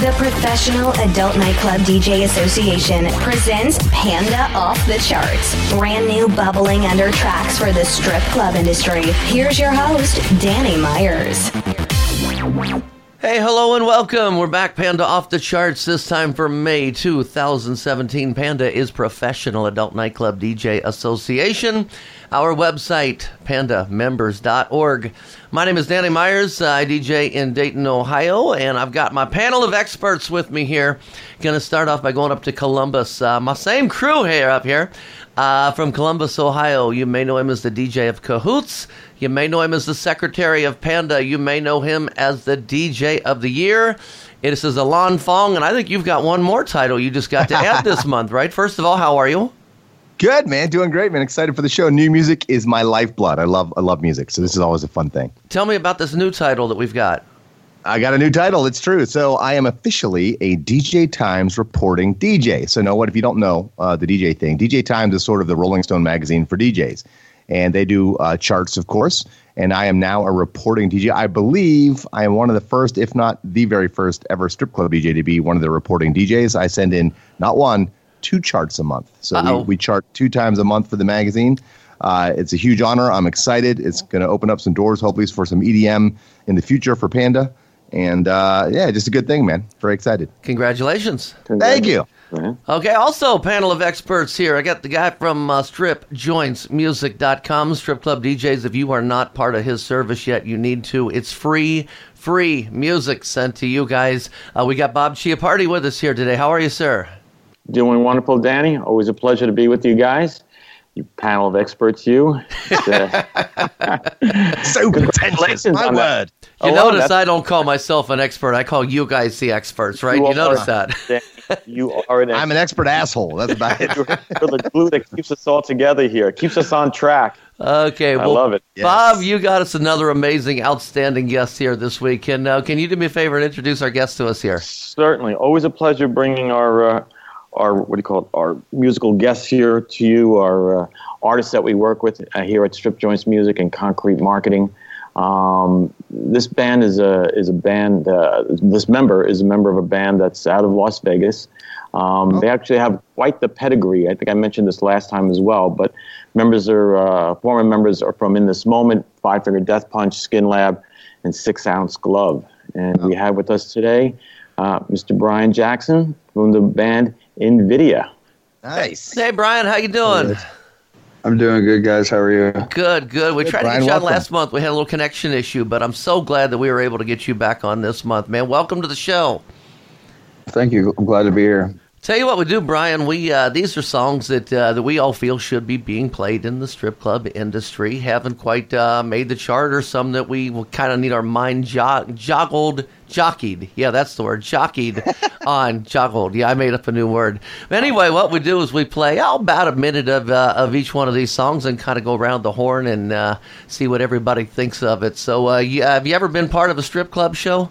The Professional Adult Nightclub DJ Association presents Panda Off the Charts. Brand new bubbling under tracks for the strip club industry. Here's your host, Danny Meyers. Hey, hello and welcome. We're back, Panda Off the Charts, this time for May 2017. Panda is Professional Adult Nightclub DJ Association. Our website, pandamembers.org. My name is Danny Meyers. I DJ in Dayton, Ohio, and I've got my panel of experts with me here. Going to start off by going up to Columbus. Uh, my same crew here up here uh, from Columbus, Ohio. You may know him as the DJ of Cahoots. You may know him as the Secretary of Panda. You may know him as the DJ of the Year. It is Ilan Fong, and I think you've got one more title you just got to add this month, right? First of all, how are you? Good man, doing great, man. Excited for the show. New music is my lifeblood. I love I love music, so this is always a fun thing. Tell me about this new title that we've got. I got a new title. It's true. So I am officially a DJ Times reporting DJ. So know what? If you don't know uh, the DJ thing, DJ Times is sort of the Rolling Stone magazine for DJs, and they do uh, charts, of course. And I am now a reporting DJ. I believe I am one of the first, if not the very first, ever strip club DJ to be one of the reporting DJs. I send in not one two charts a month. So we, we, chart two times a month for the magazine. Uh, it's a huge honor. I'm excited. It's going to open up some doors, hopefully, for some EDM in the future for Panda. And uh, yeah, just a good thing, man. Very excited. Congratulations. Thank you. Okay, also panel of experts here. I got the guy from uh, stripjointsmusic.com, strip club DJs. If you are not part of his service yet, you need to. It's free, free music sent to you guys. Uh, we got Bob Chiappardi with us here today. How are you, sir? Doing wonderful, Danny. Always a pleasure to be with you guys. You panel of experts, you. Uh, so congratulations, my word. That. You oh, notice well, I don't call myself an expert. I call you guys the experts, right? You, you notice that. You are an. I'm an expert asshole. That's about it. You're the glue that keeps us all together here. It Keeps us on track. Okay, I well, love it. Yes. Bob, you got us another amazing, outstanding guest here this week. Can uh, can you do me a favor and introduce our guest to us here? Certainly. Always a pleasure bringing our. Uh, our what do you call it? Our musical guests here to you, our uh, artists that we work with uh, here at Strip Joints Music and Concrete Marketing. Um, this band is a is a band. Uh, this member is a member of a band that's out of Las Vegas. Um, oh. They actually have quite the pedigree. I think I mentioned this last time as well. But members are uh, former members are from In This Moment, Five Finger Death Punch, Skinlab, and Six Ounce Glove. And oh. we have with us today uh, Mr. Brian Jackson from the band Invidia. Nice. Hey, Brian, how you doing? I'm doing good, guys. How are you? Good, good. We tried Brian, to get you on last month. We had a little connection issue, but I'm so glad that we were able to get you back on this month, man. Welcome to the show. Thank you. I'm glad to be here. Tell you what we do, Brian. We uh, these are songs that uh, that we all feel should be being played in the strip club industry. Haven't quite uh, made the chart, or some that we will kind of need our mind jo- joggled, jockeyed. Yeah, that's the word, jockeyed on joggled. Yeah, I made up a new word. But anyway, what we do is we play oh, about a minute of uh, of each one of these songs and kind of go around the horn and uh, see what everybody thinks of it. So, uh, you, have you ever been part of a strip club show?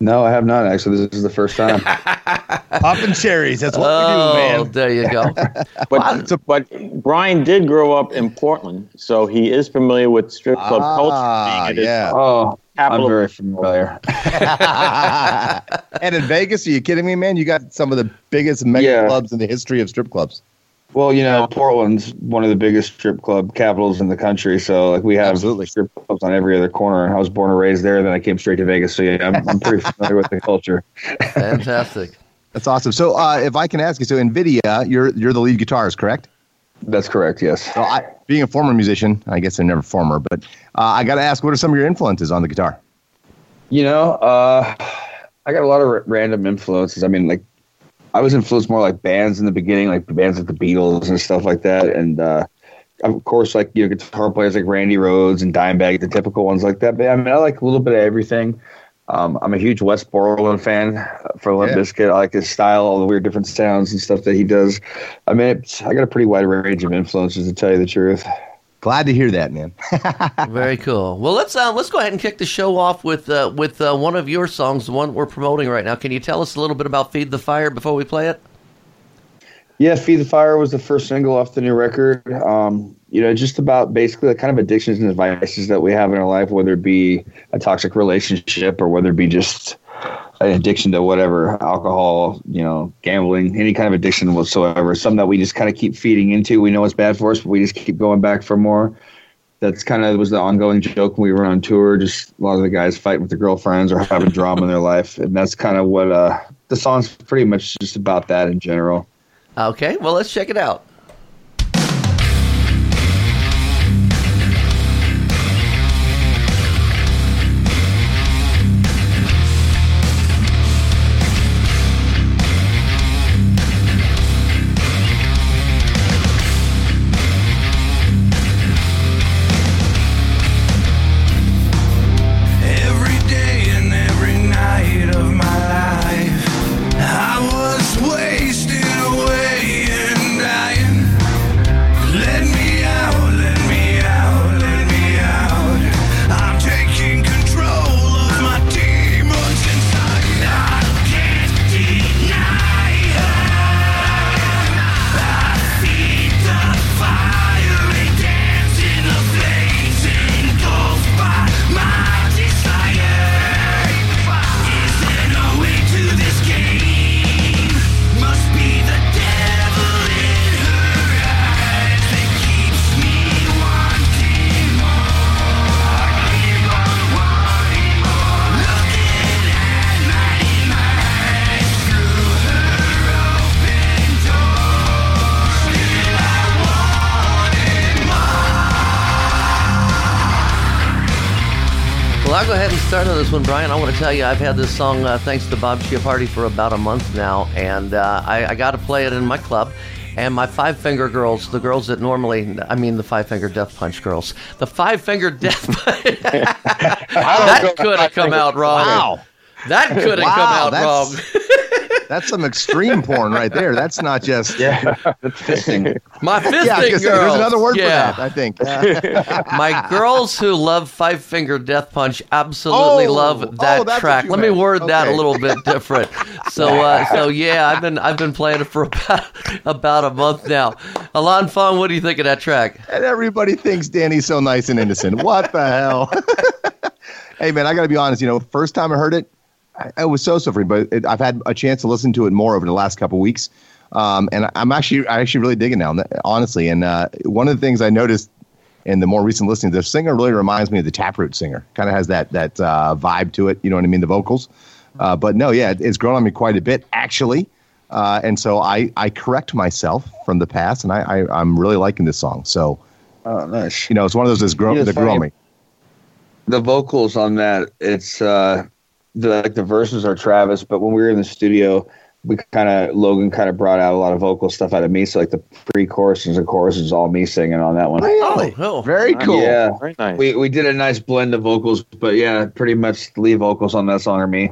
No, I have not actually. This is the first time. Popping cherries. That's what oh, we do, man. There you go. but, but Brian did grow up in Portland, so he is familiar with strip club ah, culture. yeah. oh, I'm very familiar. and in Vegas, are you kidding me, man? You got some of the biggest mega yeah. clubs in the history of strip clubs. Well, you know, Portland's one of the biggest strip club capitals in the country. So, like, we have Absolutely. strip clubs on every other corner. I was born and raised there. Then I came straight to Vegas. So, yeah, I'm, I'm pretty familiar with the culture. Fantastic. That's awesome. So, uh, if I can ask you, so Invidia, you're you're the lead guitarist, correct? That's correct. Yes. I, being a former musician, I guess I'm never former, but uh, I got to ask, what are some of your influences on the guitar? You know, uh, I got a lot of r- random influences. I mean, like I was influenced more like bands in the beginning, like bands like the Beatles and stuff like that, and uh, of course, like you know, guitar players like Randy Rhoads and Dimebag, the typical ones like that. But I mean, I like a little bit of everything. Um, I'm a huge Wes Borland fan for Limp yeah. Bizkit. I like his style, all the weird different sounds and stuff that he does. I mean, I got a pretty wide range of influences to tell you the truth. Glad to hear that, man. Very cool. Well, let's uh, let's go ahead and kick the show off with uh, with uh, one of your songs, the one we're promoting right now. Can you tell us a little bit about "Feed the Fire" before we play it? Yeah, "Feed the Fire" was the first single off the new record. Um, you know, just about basically the kind of addictions and vices that we have in our life, whether it be a toxic relationship or whether it be just an addiction to whatever alcohol, you know, gambling, any kind of addiction whatsoever. Something that we just kind of keep feeding into. We know it's bad for us, but we just keep going back for more. That's kind of was the ongoing joke when we were on tour. Just a lot of the guys fighting with their girlfriends or having drama in their life, and that's kind of what uh, the song's pretty much just about that in general. Okay, well let's check it out. Start on this one, Brian, I want to tell you I've had this song uh, thanks to Bob Chiappardi for about a month now, and uh, I, I got to play it in my club. And my five finger girls, the girls that normally, I mean the five finger death punch girls, the five finger death punch. that could have come out wrong. Wow. That could have wow, come out wrong. That's some extreme porn right there. That's not just yeah, that's fisting. My fisting yeah, girls. There's another word yeah. for that. I think. My girls who love Five Finger Death Punch absolutely oh, love that oh, track. Let meant. me word okay. that a little bit different. So, uh, so yeah, I've been I've been playing it for about about a month now. Ilan Fong, what do you think of that track? And everybody thinks Danny's so nice and innocent. What the hell? hey man, I got to be honest. You know, first time I heard it, it was so suffering, but it, I've had a chance to listen to it more over the last couple weeks, um, and I'm actually I actually really digging now, honestly. And uh, one of the things I noticed in the more recent listening, the singer really reminds me of the Taproot singer. Kind of has that that uh, vibe to it. You know what I mean? The vocals. Uh, but no, yeah, it's grown on me quite a bit actually. Uh, and so I, I correct myself from the past, and I, I am really liking this song. So, oh, nice. You know, it's one of those that's grown that grow me. The vocals on that, it's uh, the like the verses are Travis, but when we were in the studio, we kind of Logan kind of brought out a lot of vocal stuff out of me. So like the pre-choruses and choruses, all me singing on that one. Really? Oh, very cool. Yeah, very nice. We we did a nice blend of vocals, but yeah, pretty much the lead vocals on that song are me.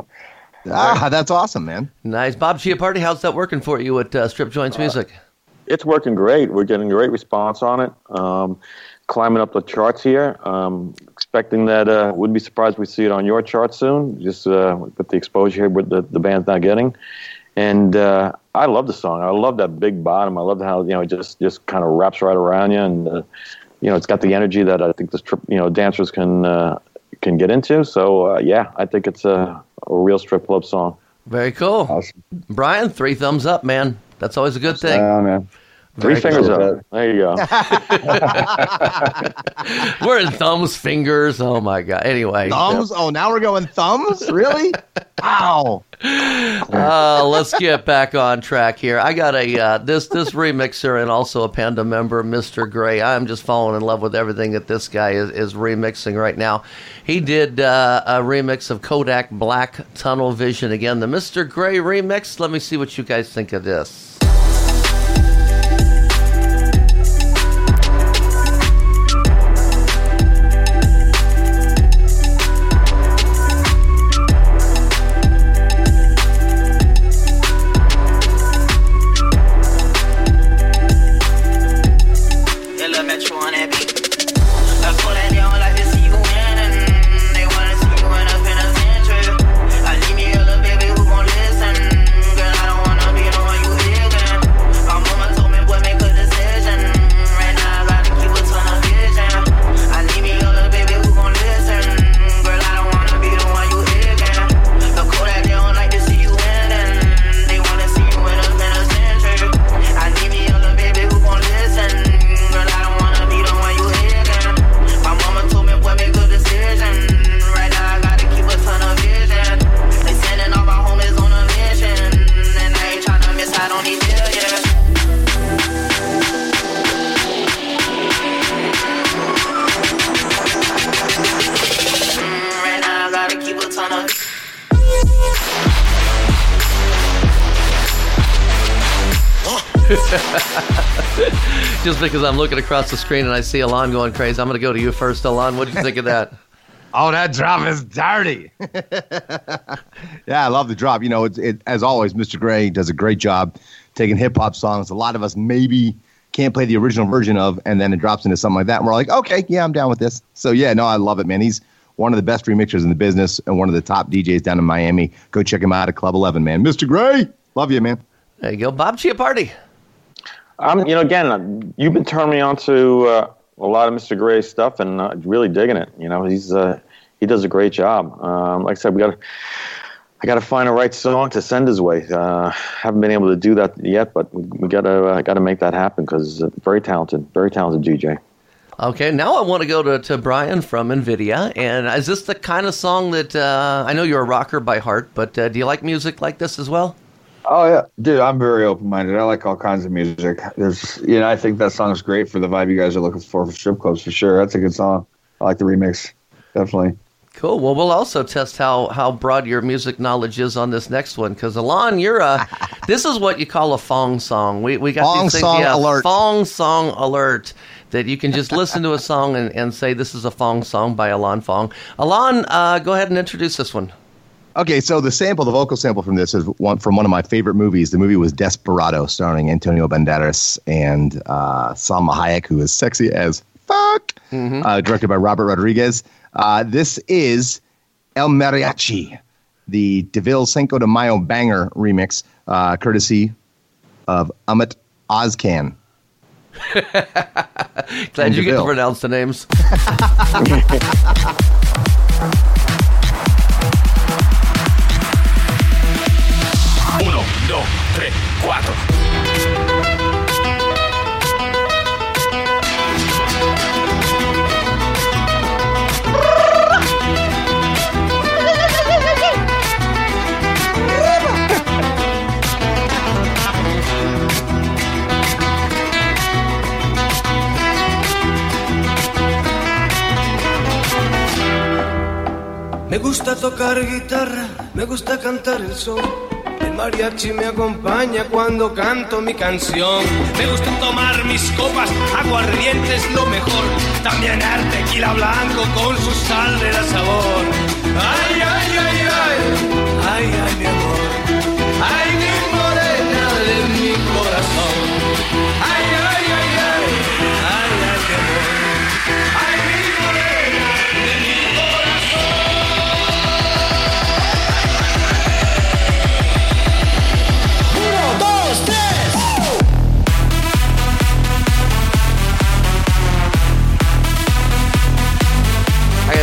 Ah, that's awesome, man. Nice, Bob Chiappardi. How's that working for you at uh, Strip Joints Music? Uh, it's working great. We're getting great response on it. Um, climbing up the charts here. Um, expecting that. Uh, wouldn't be surprised we see it on your chart soon. Just uh, with the exposure here, with the the band's not getting. And uh, I love the song. I love that big bottom. I love how you know it just just kind of wraps right around you, and uh, you know it's got the energy that I think the strip you know dancers can uh, can get into. So uh, yeah, I think it's a, a real strip club song. Very cool, awesome. Brian. Three thumbs up, man. That's always a good thing. Yeah, man. Three Very fingers cool. up. There you go. We're in thumbs, fingers. Oh my god. Anyway, Thumbs? Oh, now we're going thumbs? Really? wow. uh, let's get back on track here. I got a uh, this this remixer and also a Panda member, Mr. Gray. I'm just falling in love with everything that this guy is, is remixing right now. He did uh, a remix of Kodak Black Tunnel Vision again, the Mr. Gray remix. Let me see what you guys think of this. Because I'm looking across the screen and I see Ilan going crazy, I'm going to go to you first. Ilan, what do you think of that? Oh, that drop is dirty. yeah, I love the drop. You know, it's it, as always, Mr. Gray does a great job taking hip hop songs. A lot of us maybe can't play the original version of, and then it drops into something like that. And we're like, okay, yeah, I'm down with this. So yeah, no, I love it, man. He's one of the best remixers in the business and one of the top DJs down in Miami. Go check him out at Club 11, man. Mr. Gray, love you, man. There you go. Bob Chiappardi. I'm, you know, again, you've been turning me on to uh, a lot of Mr. Gray's stuff, and uh, really digging it. You know, he's uh, he does a great job. Um, like I said, we got I got to find a right song to send his way. Uh, haven't been able to do that yet, but we, we got to uh, got to make that happen because uh, very talented, very talented DJ. Okay, now I want to go to, to Brian from Invidia. And is this the kind of song that uh, I know you're a rocker by heart, but uh, do you like music like this as well? Oh yeah, dude, I'm very open minded. I like all kinds of music. There's, you know, I think that song's great for the vibe you guys are looking for for strip clubs for sure. That's a good song. I like the remix, definitely. Cool. Well, we'll also test how, how broad your music knowledge is on this next one. Because Ilan, you're a this is what you call a fong song. We we got Fong these things, song yeah, alert. Fong song alert. That you can just listen to a song and, and say this is a Fong song by Ilan Fong. Ilan, uh, go ahead and introduce this one. Okay, so the sample, the vocal sample from this is one from one of my favorite movies. The movie was Desperado, starring Antonio Banderas and uh, Salma Hayek, who is sexy as fuck. Uh, directed by Robert Rodriguez. Uh, this is El Mariachi, the Deville Cinco de Mayo banger remix, uh, courtesy of Amit Ozcan. Glad you get to pronounce the names. tocar guitarra, me gusta cantar el son. El mariachi me acompaña cuando canto mi canción. Me gusta tomar mis copas, aguardiente es lo mejor. También el tequila blanco con su sal de la sabor. Ay, ay, ay, ay, ay, ay. Ay,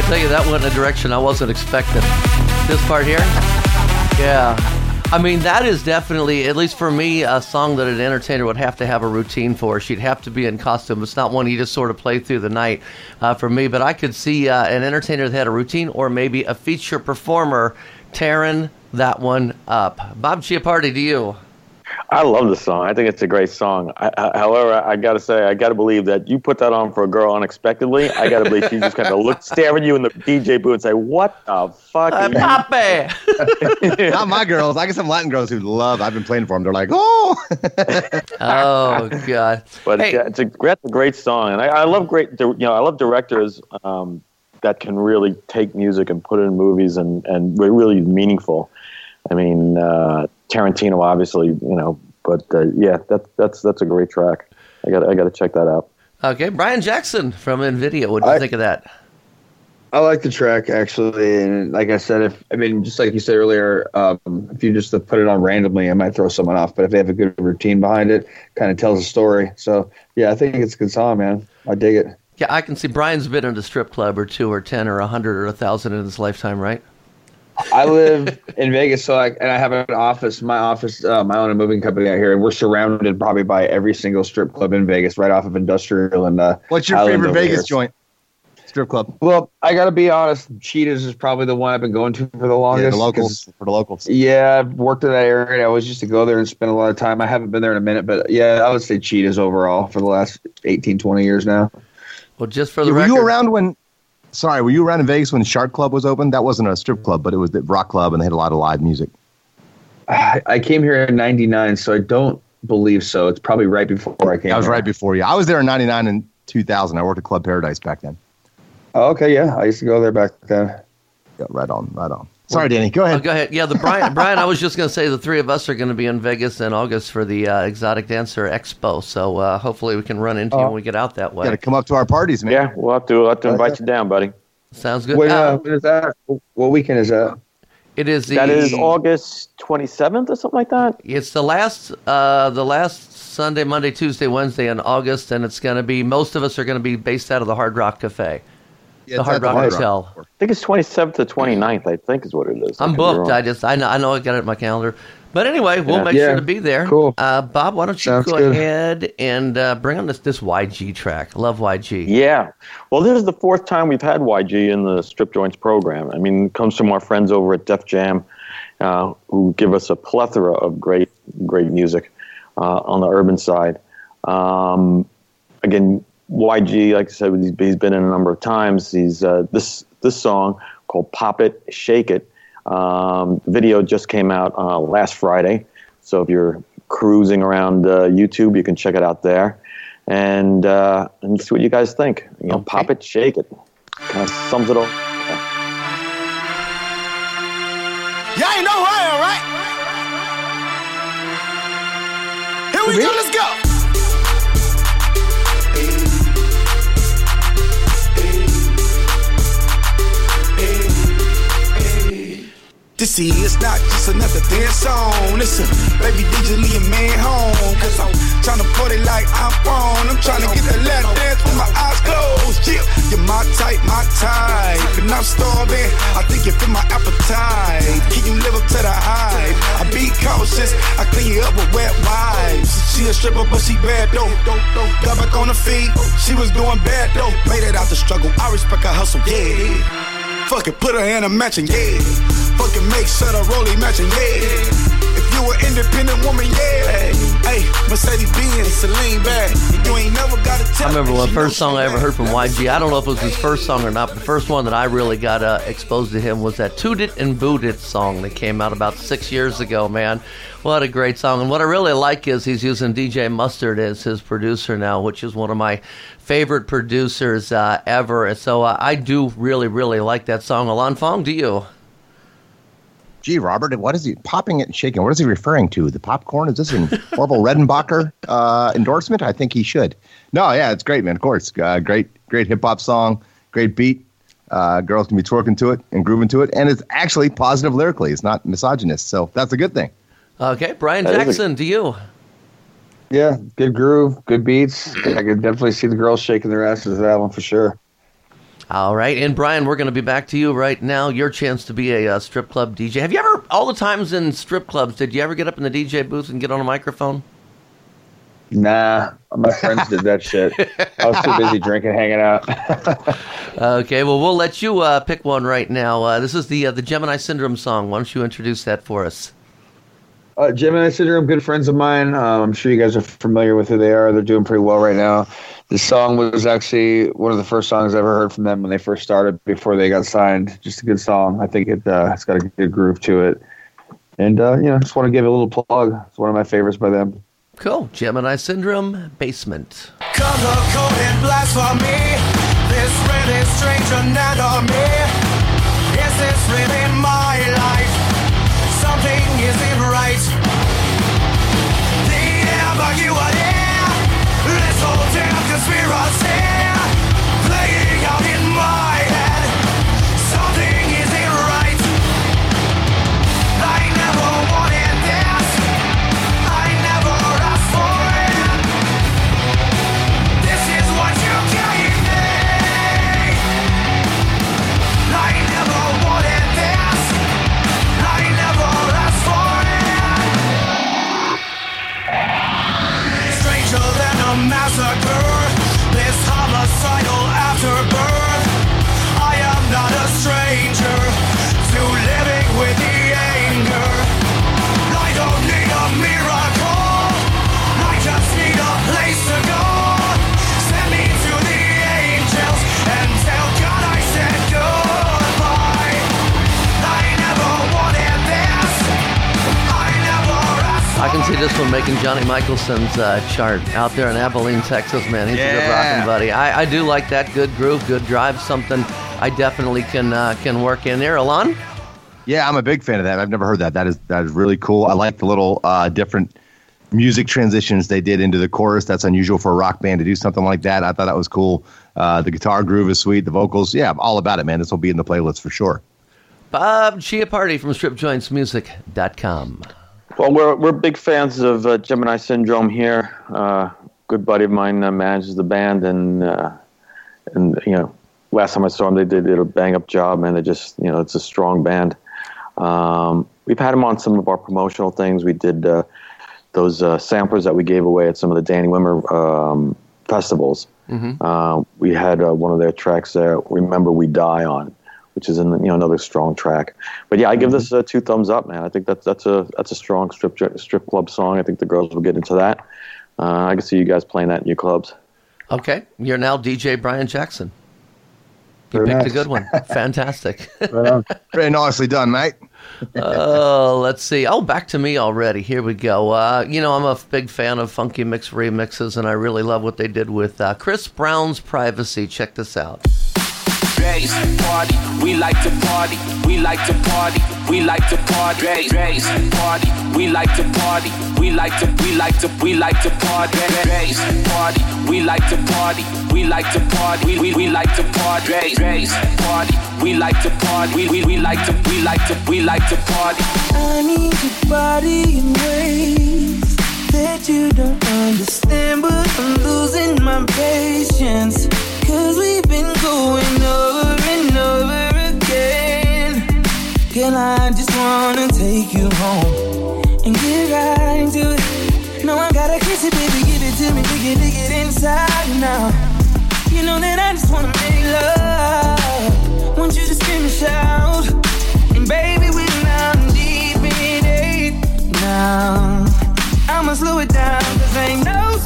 tell you, that went in a direction I wasn't expecting. This part here, yeah. I mean, that is definitely, at least for me, a song that an entertainer would have to have a routine for. She'd have to be in costume. It's not one you just sort of play through the night uh, for me, but I could see uh, an entertainer that had a routine or maybe a feature performer tearing that one up. Bob Chiappardi, to you. I love the song. I think it's a great song. I, I, however, I got to say, I got to believe that you put that on for a girl unexpectedly. I got to believe she just kind of look, stare at you in the DJ booth and say, "What the fuck?" Uh, are Pape! Not my girls. I get some Latin girls who love. I've been playing for them. They're like, oh, oh, God. But Hey. it's a great, a great song, and I, I love great. You know, I love directors um, that can really take music and put it in movies and and really meaningful. I mean, uh, Tarantino, obviously, you know, but uh, yeah, that, that's that's a great track. I got I got to check that out. Okay, Brian Jackson from Invidia. What do you I- think of that? I like the track actually, and like I said, if I mean, just like you said earlier, um, if you just put it on randomly, I might throw someone off. But if they have a good routine behind it, kind of tells a story. So yeah, I think it's a good song, man. I dig it. Yeah, I can see Brian's been in a strip club or two or 10 or a 100 or a 1,000 in his lifetime, right? I live in Vegas, so I and I have an office. My office, um, I own a moving company out here, and we're surrounded probably by every single strip club in Vegas, right off of Industrial and. Uh, what's your Island favorite Vegas here. joint? Strip club. Well, I got to be honest. Cheetahs is probably the one I've been going to for the longest. Yeah, the 'cause- locals for the locals. Yeah, I've worked in that area. I always used to go there and spend a lot of time. I haven't been there in a minute, but yeah, I would say Cheetahs overall for the last 18, 20 years now. Well, just for the Yeah, were record. you around when? Sorry, were you around in Vegas when Shark Club was open? That wasn't a strip club, but it was the rock club, and they had a lot of live music. I I came here in 99, so I don't believe so. It's probably right before I came I was here. right before you. I was there in '99 and 2000. I worked at Club Paradise back then. Oh, okay, yeah. I used to go there back then. Yeah, right on, right on. Sorry, Danny. Go Oh, ahead. go ahead. Yeah, the Brian. Brian, I was just going to say the three of us are going to be in Vegas in August for the uh, Exotic Dancer Expo. So uh, hopefully we can run into you when we get out that way. Got to come up to our parties, man. Yeah, we'll have to we'll have to invite you down, buddy. Sounds good. When, Uh, uh, when is that? What weekend is that? it is the. That is August 27th or something like that. It's the last, uh, the last Sunday, Monday, Tuesday, Wednesday in August, and it's going to be. Most of us are going to be based out of the Hard Rock Cafe, Yeah, the Hard at the Rock Hard Hotel. I think it's 27th to 29th. I think is what it is. I I'm could booked. I just, I know, I know, I got it in my calendar. But anyway, we'll Yeah. make Yeah. sure to be there. Cool. Uh, Bob, why don't you Sounds go good. ahead and uh, bring on this this YG track? Love YG. Yeah. Well, this is the fourth time we've had YG in the Strip Joints program. I mean, it comes from our friends over at Def Jam, uh, who give us a plethora of great, great music uh, on the urban side. Um, again, YG, like I said, he's, he's been in a number of times. He's uh, this this song called "Pop It, Shake It." Um, the video just came out uh, last Friday, so if you're cruising around uh, YouTube, you can check it out there and uh, and see what you guys think. You know, Okay. pop it, shake it, kind of sums it all. Y'all ain't know who I am, right? Here we go, let's go. This is not just another dance song. Listen, baby DJ leave your man home. Cause I'm tryna it like I'm on. I'm tryna get that lap dance with my eyes closed. Yeah, you're my type, my type. And I'm starving. I think you fit my appetite. Can you live up to the hype? I be cautious. I clean you up with wet wipes. She a stripper, but she bad though. Got back on her feet. She was doing bad though. Made it out the struggle. I respect her hustle. Yeah. Fuck it, put her in a matching, yeah. Fucking make sure the rollie matching, yeah. If you an independent woman, yeah. Hey, Mercedes Benz, Celine bag. You ain't never got to tell I remember me the first song I ever heard from YG. I don't know if it was his first song or not, but the first one that I really got uh, exposed to him was that Toot It and Boot It song that came out about six years ago, man. What a great song. And what I really like is he's using DJ Mustard as his producer now, which is one of my favorite producers uh, ever. And so uh, I do really, really like that song. Ilan Fong, do you? Gee, Robert, what is he popping it and shaking? What is he referring to? The popcorn? Is this an Orville Redenbacher uh, endorsement? I think he should. No, yeah, it's great, man. Of course, uh, great, great hip hop song, great beat. Uh, girls can be twerking to it and grooving to it, and it's actually positive lyrically. It's not misogynist, so that's a good thing. Okay, Brian That is a- Jackson, do you? Yeah, good groove, good beats. I could definitely see the girls shaking their asses at that one for sure. All right, and Brian, we're going to be back to you right now. Your chance to be a uh, strip club DJ. Have you ever, all the times in strip clubs, did you ever get up in the DJ booth and get on a microphone? Nah, my friends did that shit. I was too busy drinking, hanging out. Okay, well, we'll let you uh, pick one right now. Uh, this is the uh, the Gemini Syndrome song. Why don't you introduce that for us? Uh, Gemini Syndrome, good friends of mine. Um, I'm sure you guys are familiar with who they are. They're doing pretty well right now. This song was actually one of the first songs I ever heard from them when they first started before they got signed. Just a good song. I think it, uh, it's got a good groove to it. And, uh, you know, just want to give it a little plug. It's one of my favorites by them. Cool. Gemini Syndrome, Basement. Color coded blasphemy. This really strange anatomy. Is this really my see this one making Johnny Michelson's uh, chart out there in Abilene, Texas, man. He's a good Yeah. rockin' buddy. I, I do like that. Good groove, good drive, something I definitely can uh, can work in there. Ilan? Yeah, I'm a big fan of that. I've never heard that. That is that is really cool. I like the little uh, different music transitions they did into the chorus. That's unusual for a rock band to do something like that. I thought that was cool. Uh, the guitar groove is sweet. The vocals, yeah, I'm all about it, man. This will be in the playlist for sure. Bob Chiappardi from StripJointsMusic.com. Well, we're we're big fans of uh, Gemini Syndrome here. Uh, good buddy of mine uh, manages the band, and uh, and you know, last time I saw them, they did, did a bang up job, man. They just you know, it's a strong band. Um, we've had them on some of our promotional things. We did uh, those uh, samplers that we gave away at some of the Danny Wimmer um, festivals. Uh, we had uh, one of their tracks there. Remember, we die on, which is in, you know another strong track. But yeah, I give this uh, two thumbs up, man. I think that's that's a that's a strong strip strip club song. I think the girls will get into that. Uh, I can see you guys playing that in your clubs. Okay, you're now DJ Brian Jackson. You Very picked a good one. Fantastic. Very nicely done, mate. Oh, let's see. Oh, back to me already. Here we go. Uh, you know, I'm a big fan of Funky Mix remixes, and I really love what they did with uh, Chris Brown's Privacy. Check this out. Bass party, we like to party, we like to party, we like to party. Bass party, we like to party, we like to, we like to, we like to party. Bass party, we like to party, we like to party, we, we, we like to party. Bass party, we like to party, we, we, we like to, we like to, we like to party. I need your body in ways that you don't understand, but I'm losing my patience. Cause we've been going over and over again. Girl, I just wanna take you home and get right into it. No, I gotta kiss it, baby, give it to me, dig it, dig it inside now. You know that I just wanna make love. Want you to scream and shout. And baby, we're now deep in it now. I'ma slow it down, cause ain't no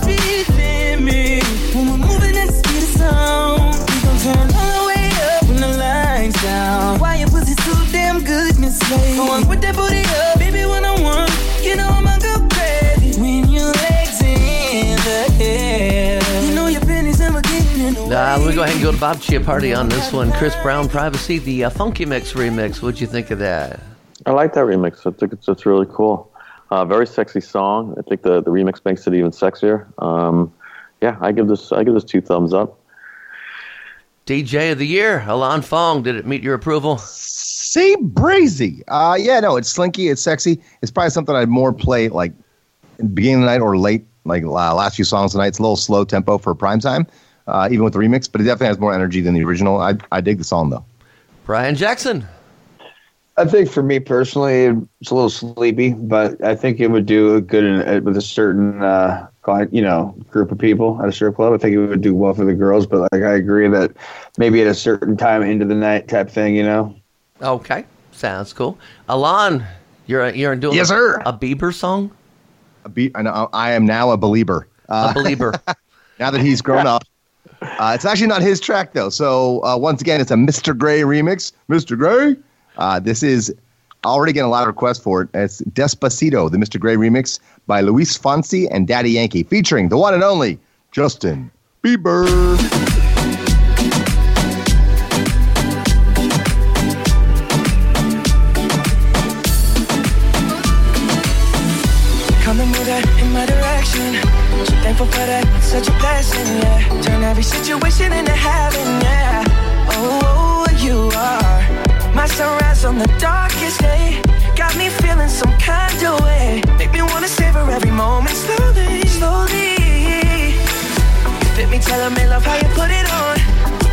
at the speed of we gon' turn all the way up when the lights down. Why your pussy so damn good, Miss Slade? Go on, put that booty up, baby, when I want. You know I'ma go crazy when your legs in the air. You know your pennies never getting in the way. Uh, let me go ahead and go to Bob Chiappardi on this one. Chris Brown Privacy, the uh, Funky Mix remix. What'd you think of that? I like that remix. I think it's, it's really cool. Uh, very sexy song. I think the, the remix makes it even sexier. Um, yeah, I give this I give this two thumbs up. DJ of the Year, Ilan Fong. Did it meet your approval? See, breezy. Uh, yeah, no, it's slinky. It's sexy. It's probably something I'd more play like beginning of the night or late, like uh, last few songs tonight. It's a little slow tempo for prime time. uh, even with the remix, but it definitely has more energy than the original. I, I dig the song though. Brian Jackson. I think for me personally, it's a little sleepy, but I think it would do a good in, with a certain, uh, client- you know, group of people at a strip club. I think it would do well for the girls, but like I agree that maybe at a certain time into the night type thing, you know. Okay, sounds cool. Ilan, you're you're doing Yes, a, sir. a Bieber song. A beat, I, know, I am now a believer. Uh, A believer. now that he's grown up. Uh, it's actually not his track though. So uh, once again, it's a Mr. Gray remix. Mr. Gray. Uh, this is already getting a lot of requests for it. It's Despacito, the Mr. Gray remix by Luis Fonsi and Daddy Yankee, featuring the one and only Justin Bieber. For that, such a blessing, yeah. Turn every situation into heaven, yeah. Oh, you are my sunrise on the darkest day. Got me feeling some kind of way. Make me wanna savor every moment slowly, slowly. Fit me, tell me love how you put it on.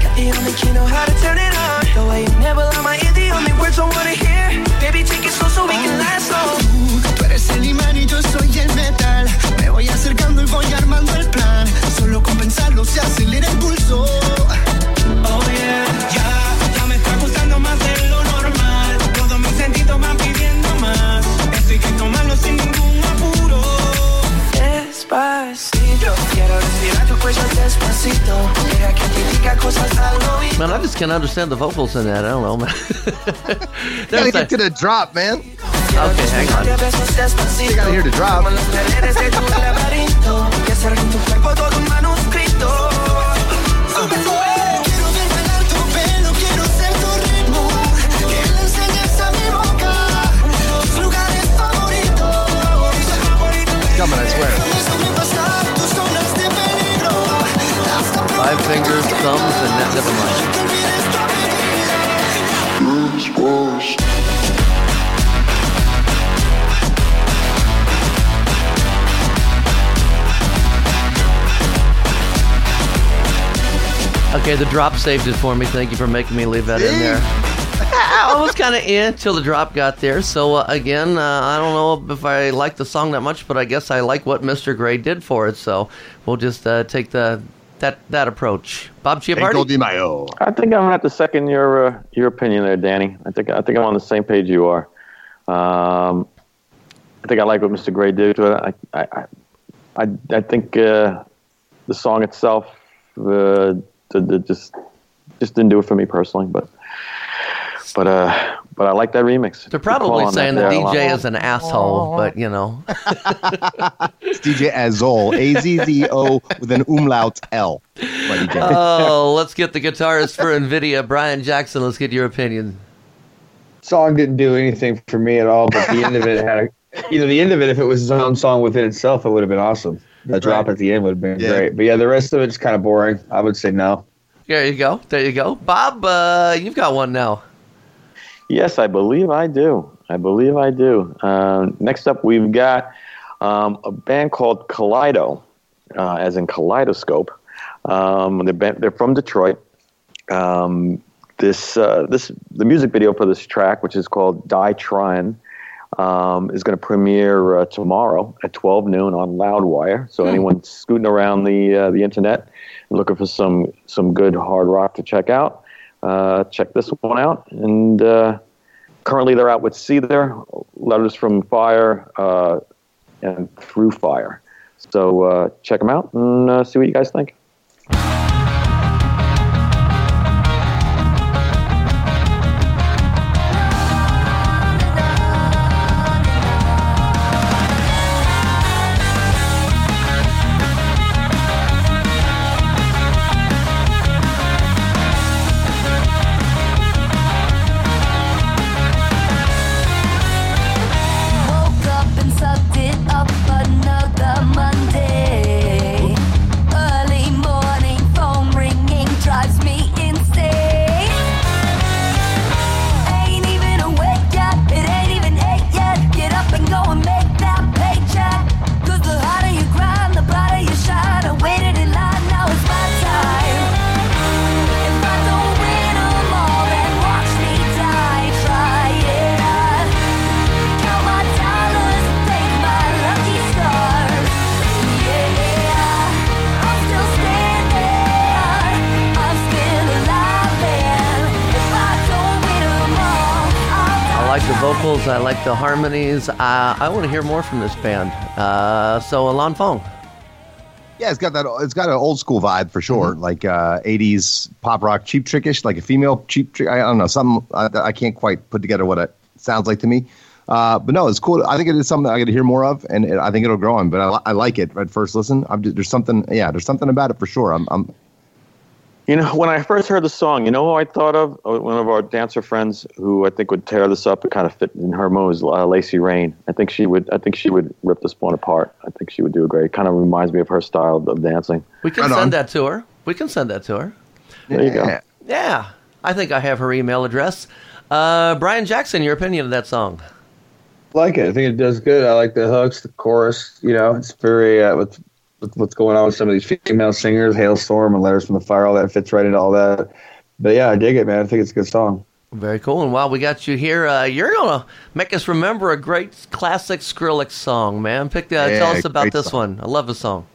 Got the only key, know how to turn it on. The way you never lie my ear, the only words I wanna hear. Baby, take it slow so we can last long. Tú eres el imán y yo soy el metal. Me voy acercando y voy armando el plan. Solo con pensarlo se acelera el pulso. Oh yeah, ya, Man, I just can't understand the vocals in that. I don't know, man. Gotta There's get to the drop, man. Okay, hang on. You gotta hear the drop. Five fingers, thumbs, and that. Never mind. que olvides tu Okay, the drop saved it for me. Thank you for making me leave that in there. I was kind of in till the drop got there. So uh, again, uh, I don't know if I like the song that much, but I guess I like what Mr. Gray did for it. So we'll just uh, take the that that approach. Bob Cinco Chiappardi. de Mayo. I think I'm gonna have to second your uh, your opinion there, Danny. I think I think I'm on the same page you are. Um, I think I like what Mr. Gray did to it. I I I, I think uh, the song itself uh, did, did just just didn't do it for me personally, but but uh but I like that remix. They're probably saying that the. DJ is an asshole, but you know. It's DJ Azol. A Z Z O with an umlaut L. Oh, let's get the guitarist for Invidia, Brian Jackson. Let's get your opinion. Song didn't do anything for me at all, but the end of it had, a, you know, the end of it, if it was its own song within itself, it would have been awesome. The drop at the end would have been Yeah. great. But yeah, the rest of it's kind of boring. I would say no. There you go. There you go. Bob, uh, you've got one now. Yes, I believe I do. I believe I do. Um, next up, we've got um, a band called Kaleido, uh, as in kaleidoscope. Um, they're, they're from Detroit. Um, this uh, this the music video for this track, which is called "Die Trying," um, is going to premiere uh, tomorrow at 12 noon on Loudwire. So anyone scooting around the uh, the internet looking for some some good hard rock to check out, uh, check this one out. And uh, currently, they're out with Seether, Letters from Fire, uh, and Through Fire. So uh, check them out and uh, see what you guys think. Like the harmonies. Uh, I want to hear more from this band. Uh, so, Ilan Fong. Yeah, it's got that. It's got an old school vibe for sure, like uh, '80s pop rock, cheap trickish, like a female cheap trick. I don't know, something I, I can't quite put together what it sounds like to me. Uh, but no, it's cool. I think it is something I got to hear more of, and it, I think it'll grow on. But I, I like it at first listen. I'm just, there's something, yeah, there's something about it for sure. I'm, I'm You know, when I first heard the song, you know who I thought of? Uh, One of our dancer friends who I think would tear this up and kind of fit in her moves, uh, Lacey Rain. I think she would. I think she would rip this one apart. I think she would do a great. Kind of reminds me of her style of dancing. We can send that to her. We can send that to her. There you go. Yeah, I think I have her email address. Uh, Brian Jackson, your opinion of that song? like it. I think it does good. I like the hooks, the chorus. You know, it's very uh, with, with what's going on with some of these female singers, Halestorm and Letters from the Fire. All that fits right into all that. But yeah, I dig it, man. I think it's a good song. Very cool. And while we got you here, uh, you're gonna make us remember a great classic Skrillex song, man. Pick uh, Yeah, tell us about this song. one. I love the song.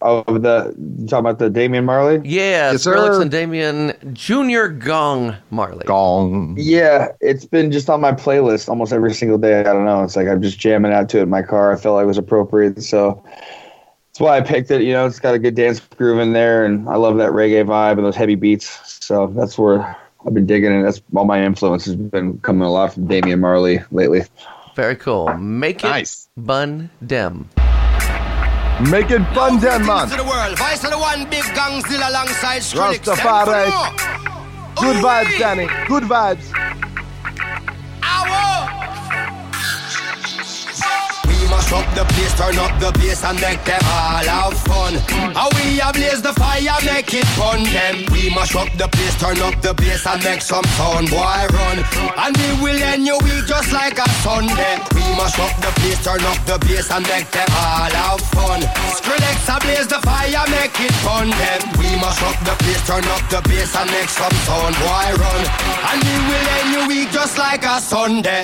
Oh, the you talking about the Damian Marley? Yeah, Yes, Skrillex sir. and Damian Junior Gong Marley. Gong. Yeah, it's been just on my playlist almost every single day. I don't know. It's like I'm just jamming out to it in my car. I felt like it was appropriate, so that's why I picked it. You know, it's got a good dance groove in there, and I love that reggae vibe and those heavy beats. So that's where I've been digging and That's all my influence has been coming a lot from Damian Marley lately. Very cool. Make it nice. Bun Dem. Make it fun, then, man. to the world. Vice of the one big gang still alongside Skrillex. Rastafari. Good vibes, Danny. Good vibes. We up the place, turn up the bass and make them all have fun. How we ablaze the fire, make it fun them. We mash up the place, turn up the bass and make some sound boy run. And we will end your week just like a Sunday. We mash up the place, turn up the bass and make them all have fun. Skrillex ablaze the fire, make it fun them. We mash up the place, turn up the bass and make some sound boy run. And we will end your week just like a Sunday.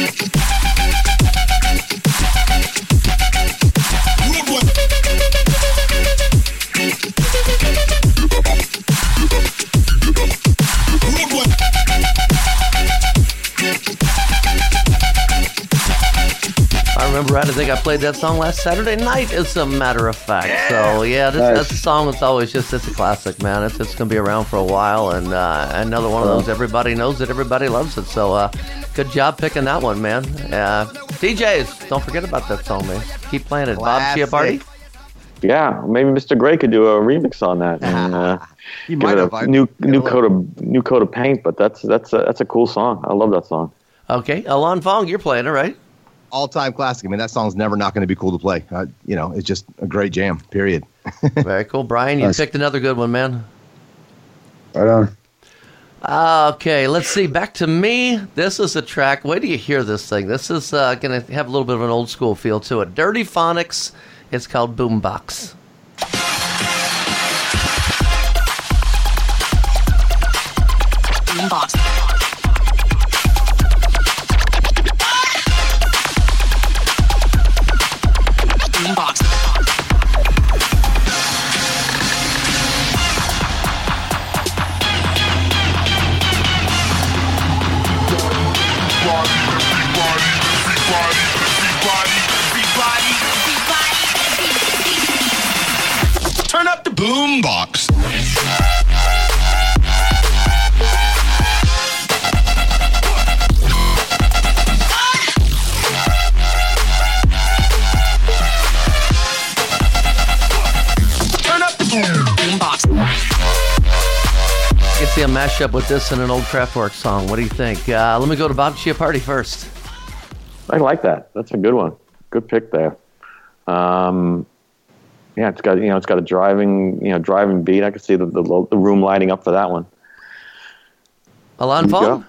I remember right. I think I played that song last Saturday night, as a matter of fact. So yeah, this, Nice. that's a song that's always just it's a classic, man. It's it's gonna be around for a while, and uh, another one of those everybody knows it, everybody loves it. So uh, good job picking that one, man. Uh, DJs, don't forget about that song, man. Keep playing it. Bob Chiappardi. Yeah, maybe Mr. Gray could do a remix on that and uh, He give might it have. new new coat of new coat of paint. But that's that's a, that's a cool song. I love that song. Okay, Ilan Fong, you're playing it, right? All time classic. I mean, that song's never not going to be cool to play. Uh, you know, it's just a great jam. Period. Very cool, Brian. You Nice. picked another good one, man. Right on. Okay, let's see. Back to me. This is a track. Where do you hear this thing. This is uh, going to have a little bit of an old school feel to it. Dirtyphonics. It's called Boombox. Boombox. Boombox. Mashup with this and an old Kraftwerk song. What do you think? Uh, let me go to Bob Chiappardi first. I like that. That's a good one. Good pick there. Um, yeah, it's got you know it's got a driving you know driving beat. I can see the the, the room lighting up for that one. Ilan Fong?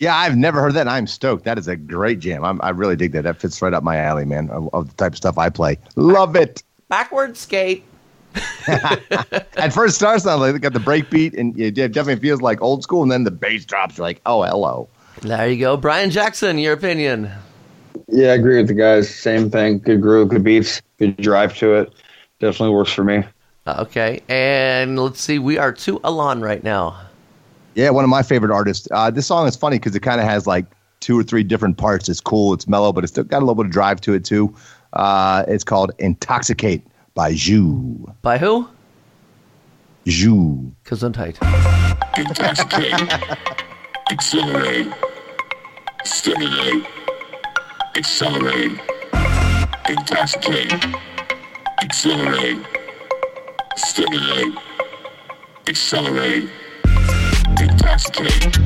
Yeah, I've never heard that. and I'm stoked. That is a great jam. I'm, I really dig that. That fits right up my alley, man. Of, of the type of stuff I play. Love it. Backward skate. At first, it starts out like it got the break beat, and it definitely feels like old school. And then the bass drops. You're like, oh, hello. There you go. Brian Jackson, your opinion. Yeah, I agree with the guys. Same thing. Good groove, good beats, good drive to it. Definitely works for me. Okay, and let's see. We are to Ilan right now. Yeah, one of my favorite artists. Uh, this song is funny because it kind of has like two or three different parts. It's cool, it's mellow, but it's still got a little bit of drive to it too. Uh, it's called "Intoxicate" by Zhu. By who? Zhu. Gesundheit. Intoxicate. Accelerate. Stimulate. Accelerate. Intoxicate. Accelerate. Stimulate. Accelerate. Intoxicate.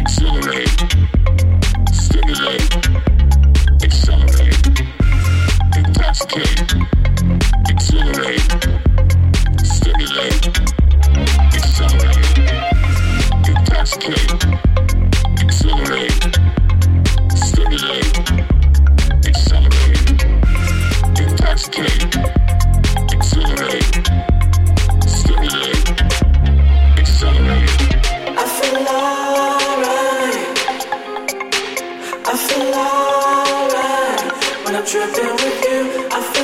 Accelerate. Stimulate. Accelerate. Intoxicate. I feel alright when I'm tripping with you. I feel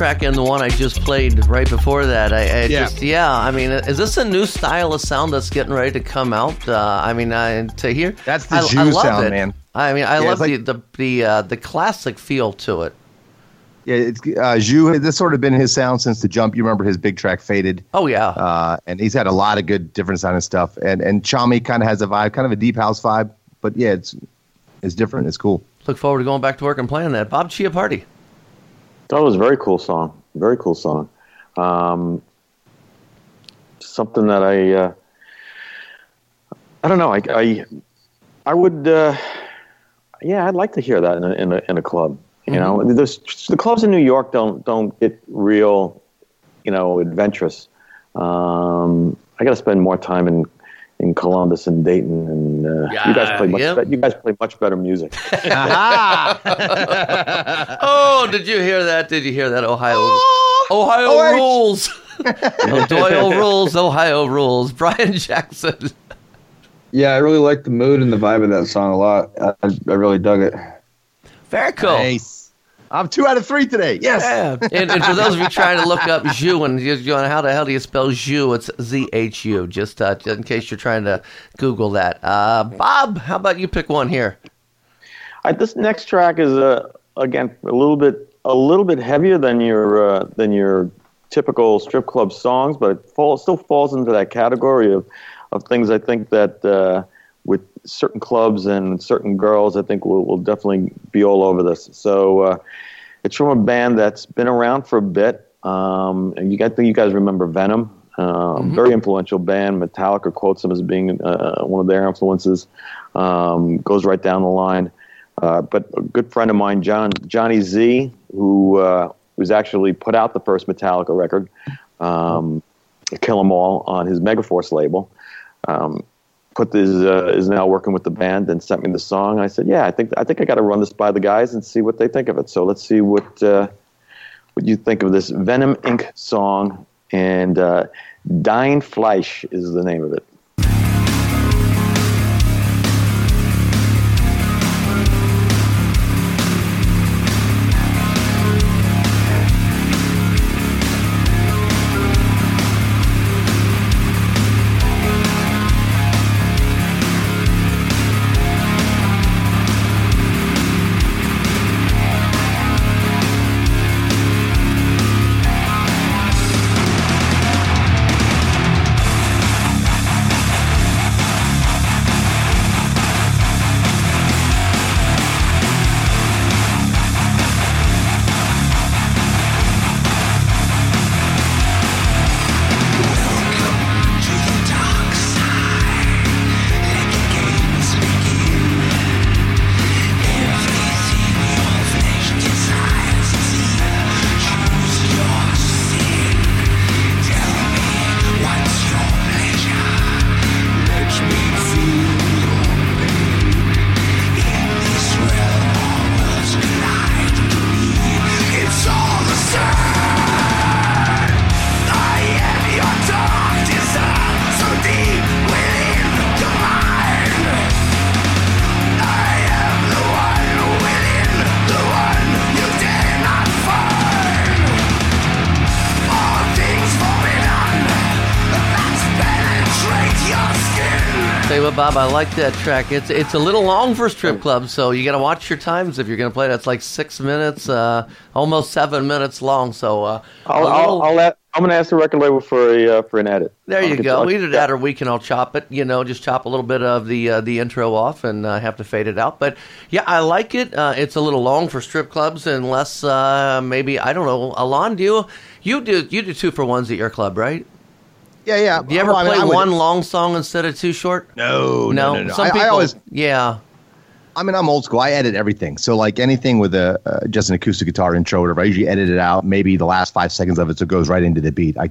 track and the one I just played right before that, I, I Yeah. just yeah. I mean, is this a new style of sound that's getting ready to come out? Uh, I mean, I, to hear That's the I, Jew I love sound, it. man. I mean, I Yeah, love it's like- the the the, uh, the classic feel to it. Yeah, it's uh. This sort of been his sound since the jump. You remember his big track "Faded." Oh yeah, uh, and he's had a lot of good different sounding stuff. And and Chami kind of has a vibe, kind of a deep house vibe. But yeah, it's it's different. It's cool. Look forward to going back to work and playing that. Bob Chiappardi. That was a very cool song. Very cool song. Um, something that I, uh, I don't know. I, I, I would, uh, yeah, I'd like to hear that in a, in a, in a club. You know, There's, the clubs in New York don't don't get real, you know, adventurous. Um, I got to spend more time in in Columbus and Dayton, and uh, you guys play much. Yeah. be- you guys play much better music. oh, did you hear that? Did you hear that? Ohio, Ohio Oh, rules. Oh, Doyle rules. Ohio rules. Brian Jackson. Yeah, I really like the mood and the vibe of that song a lot. I, I really dug it. Very cool. Nice. I'm two out of three today. Yes. Yeah. And, and for those of you trying to look up Zhu and you're going, how the hell do you spell Zhu? It's Z H U. Just uh, in case you're trying to Google that. Uh, Bob, how about you pick one here? All right, this next track is uh, again a little bit a little bit heavier than your uh, than your typical strip club songs, but it fall, still falls into that category of of things I think that uh, with certain clubs and certain girls, I think will will definitely be all over this. So uh, it's from a band that's been around for a bit. Um, and you I think you guys remember Venom. Um, Very influential band. Metallica quotes them as being uh, one of their influences. Um, goes right down the line. Uh, but a good friend of mine, John Johnny Z, who uh, was actually put out the first Metallica record, um, "Kill 'Em All" on his Megaforce label. Um, put this uh, is now working with the band and sent me the song. I said, "Yeah, I think I think I got to run this by the guys and see what they think of it." So let's see what uh, what you think of this Venom Inc. song. And uh, "Dein Fleisch" is the name of it. Bob, I like that track. It's it's a little long for strip clubs, so you got to watch your times if you're going to play. That's like six minutes, uh, almost seven minutes long. So uh, I'll, I'll, little- I'll let, I'm going to ask the record label for a uh, for an edit. there I'll you go. Either that or we can all chop it. You know, just chop a little bit of the uh, the intro off and uh, have to fade it out. But yeah, I like it. Uh, it's a little long for strip clubs, unless uh, maybe I don't know. Ilan, do you you do you do two for ones at your club, right? Yeah, yeah. Do you ever Well, I mean, play I would- one long song instead of two short? No, no, no, no. Some I- I people, always- yeah. I mean, I'm old school. I edit everything. So, like anything with a uh, just an acoustic guitar intro, or whatever, I usually edit it out. Maybe the last five seconds of it, so it goes right into the beat. I,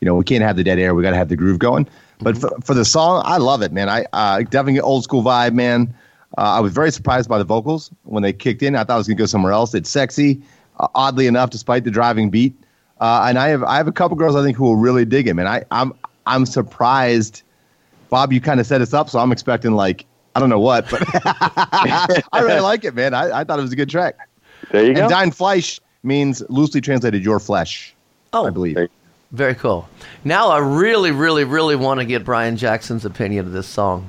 you know, we can't have the dead air. We got to have the groove going. But for, for the song, I love it, man. I uh, definitely old school vibe, man. Uh, I was very surprised by the vocals when they kicked in. I thought I was gonna go somewhere else. It's sexy, uh, oddly enough, despite the driving beat. Uh, and I have I have a couple girls I think who will really dig him. And I I'm I'm surprised. Bob, you kind of set us up, so I'm expecting like I don't know what, but I really like it, man. I, I thought it was a good track. There you go. and go. Dein Fleisch means loosely translated your flesh. Oh, I believe. Very cool. Now I really, really, really want to get Brian Jackson's opinion of this song.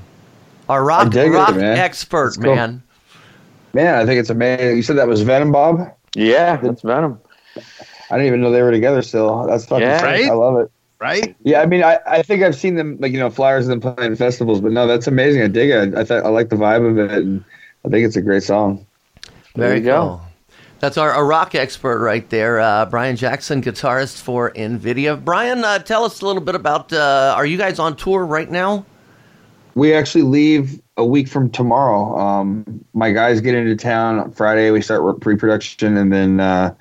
Our rock, dig it, rock man. expert, cool. man. Man, I think it's amazing. You said that was Venom, Bob? Yeah, that's Venom. I didn't even know they were together still. That's fucking Yeah. Right? I love it. Right? Yeah, I mean, I, I think I've seen them like you know flyers of them playing festivals, but no, that's amazing. I dig it. I th- I like the vibe of it, and I think it's a great song. There Very you go. cool. That's our, our rock expert right there, uh, Brian Jackson, guitarist for Invidia. Brian, uh, tell us a little bit about. Uh, are you guys on tour right now? We actually leave a week from tomorrow. Um, my guys get into town Friday. We start pre-production, and then uh,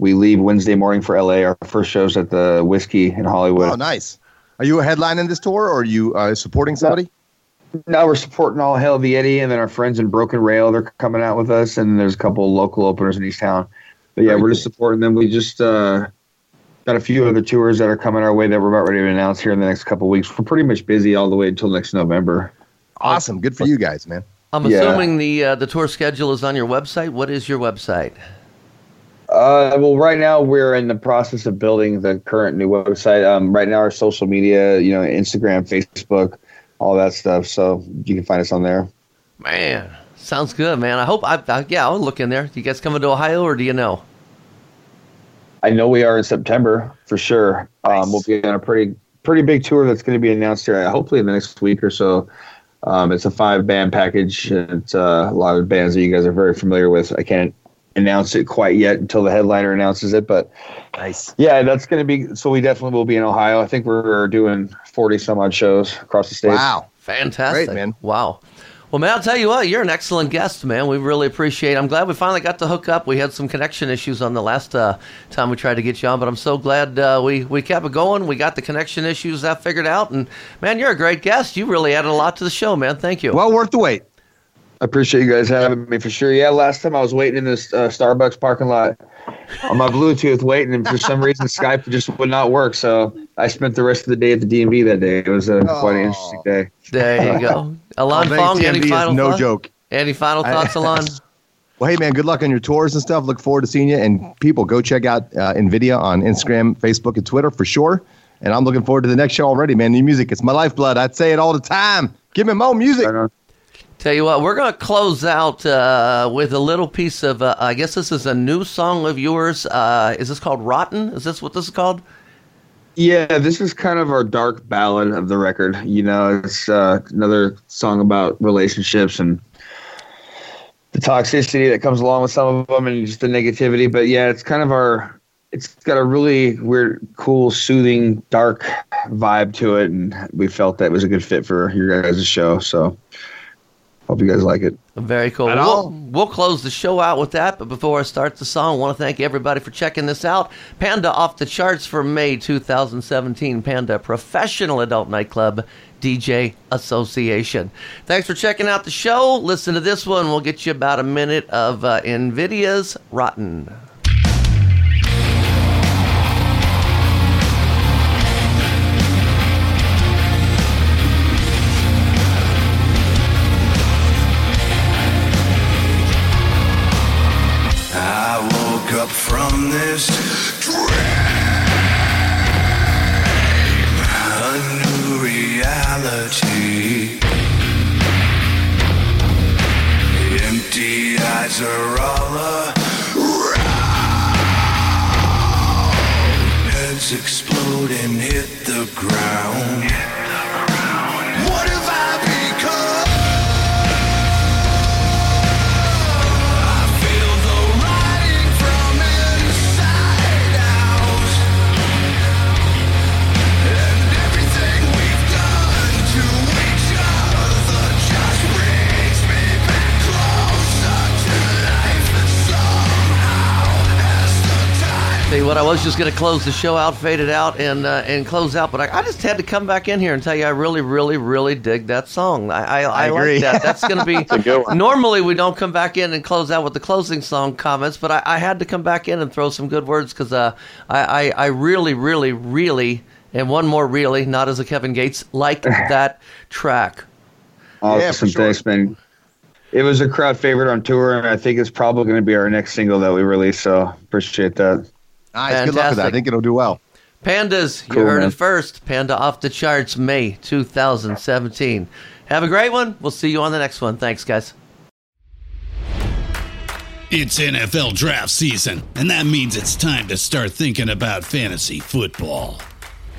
we leave Wednesday morning for LA. Our first show's at the Whiskey in Hollywood. Oh, nice. Are you a headline in this tour, or are you uh, supporting somebody? No, we're supporting All Hail the Yeti, and then our friends in Broken Rail they're coming out with us, and there's a couple local openers in East Town. But yeah, Very we're just supporting them. We just uh, got a few other tours that are coming our way that we're about ready to announce here in the next couple weeks. We're pretty much busy all the way until next November. Awesome. Good for you guys, man. I'm Yeah. assuming the uh, the tour schedule is on your website. What is your website? Uh, well, right now we're in the process of building the current new website. Um, right now our social media, you know, Instagram, Facebook, all that stuff. So you can find us on there. Man, sounds good, man. I hope I, I yeah, I'll look in there. You guys coming to Ohio, or do you know? I know we are in September for sure. Um, we'll be on a pretty pretty big tour that's going to be announced here, uh, hopefully in the next week or so. Um, it's a five band package. It's uh, a lot of bands that you guys are very familiar with. I can't announce it quite yet until the headliner announces it, but Nice. yeah, that's going to be. So we definitely will be in Ohio. I think we're doing forty some odd shows across the state. Wow. Fantastic, Great, man. Wow. Well, man, I'll tell you what, you're an excellent guest, man. We really appreciate. it. I'm glad we finally got to hook up. We had some connection issues on the last uh, time we tried to get you on, but I'm so glad uh, we we kept it going. We got the connection issues that figured out, and man, you're a great guest. You really added a lot to the show, man. Thank you. Well worth the wait. I appreciate you guys having me for sure. Yeah, last time I was waiting in this uh, Starbucks parking lot on my Bluetooth waiting, and for some reason Skype just would not work. So I spent the rest of the day at the DMV that day. It was a quite an interesting day. There you go. Ilan Oh, Fong, thanks, any TMV is final no thoughts? joke. Any final I- thoughts, Ilan? Well, hey, man, good luck on your tours and stuff. Look forward to seeing you. And people, go check out uh, Invidia on Instagram, Facebook, and Twitter for sure. And I'm looking forward to the next show already, man. New music, it's my lifeblood. I'd say it all the time. Give me more music. Tell you what, we're going to close out uh, with a little piece of. Uh, I guess this is a new song of yours. Uh, is this called "Rotten"? Is this what this is called? Yeah, this is kind of our dark ballad of the record. You know, it's uh, another song about relationships and the toxicity that comes along with some of them and just the negativity. But yeah, it's kind of our. It's got a really weird, cool, soothing, dark vibe to it, and we felt that was a good fit for your guys' show. So, hope you guys like it. Very cool. Right We'll, we'll close the show out with that, but before I start the song, I want to thank everybody for checking this out. Panda off the charts for May 2017. Panda Professional Adult Nightclub DJ Association. Thanks for checking out the show. Listen to this one. We'll get you about a minute of uh, Invidia's Rotten. See what I was going to close the show out, fade it out, and uh, and close out, but I, I just had to come back in here and tell you I really, really, really dig that song. I I, I, I agree. like that. That's going to be a good one. normally we don't come back in and close out with the closing song comments, but I, I had to come back in and throw some good words because uh, I, I I really, really, really, and one more really, not as a Kevin Gates, like that track. Awesome, Yeah, sure. thanks, man. It was a crowd favorite on tour, and I think it's probably going to be our next single that we release. So appreciate that. Nice. Good luck with that. I think it'll do well. Pandas, you heard man. it first. Panda off the charts, May 2017. Have a great one. We'll see you on the next one. Thanks, guys. It's NFL draft season, and that means it's time to start thinking about fantasy football.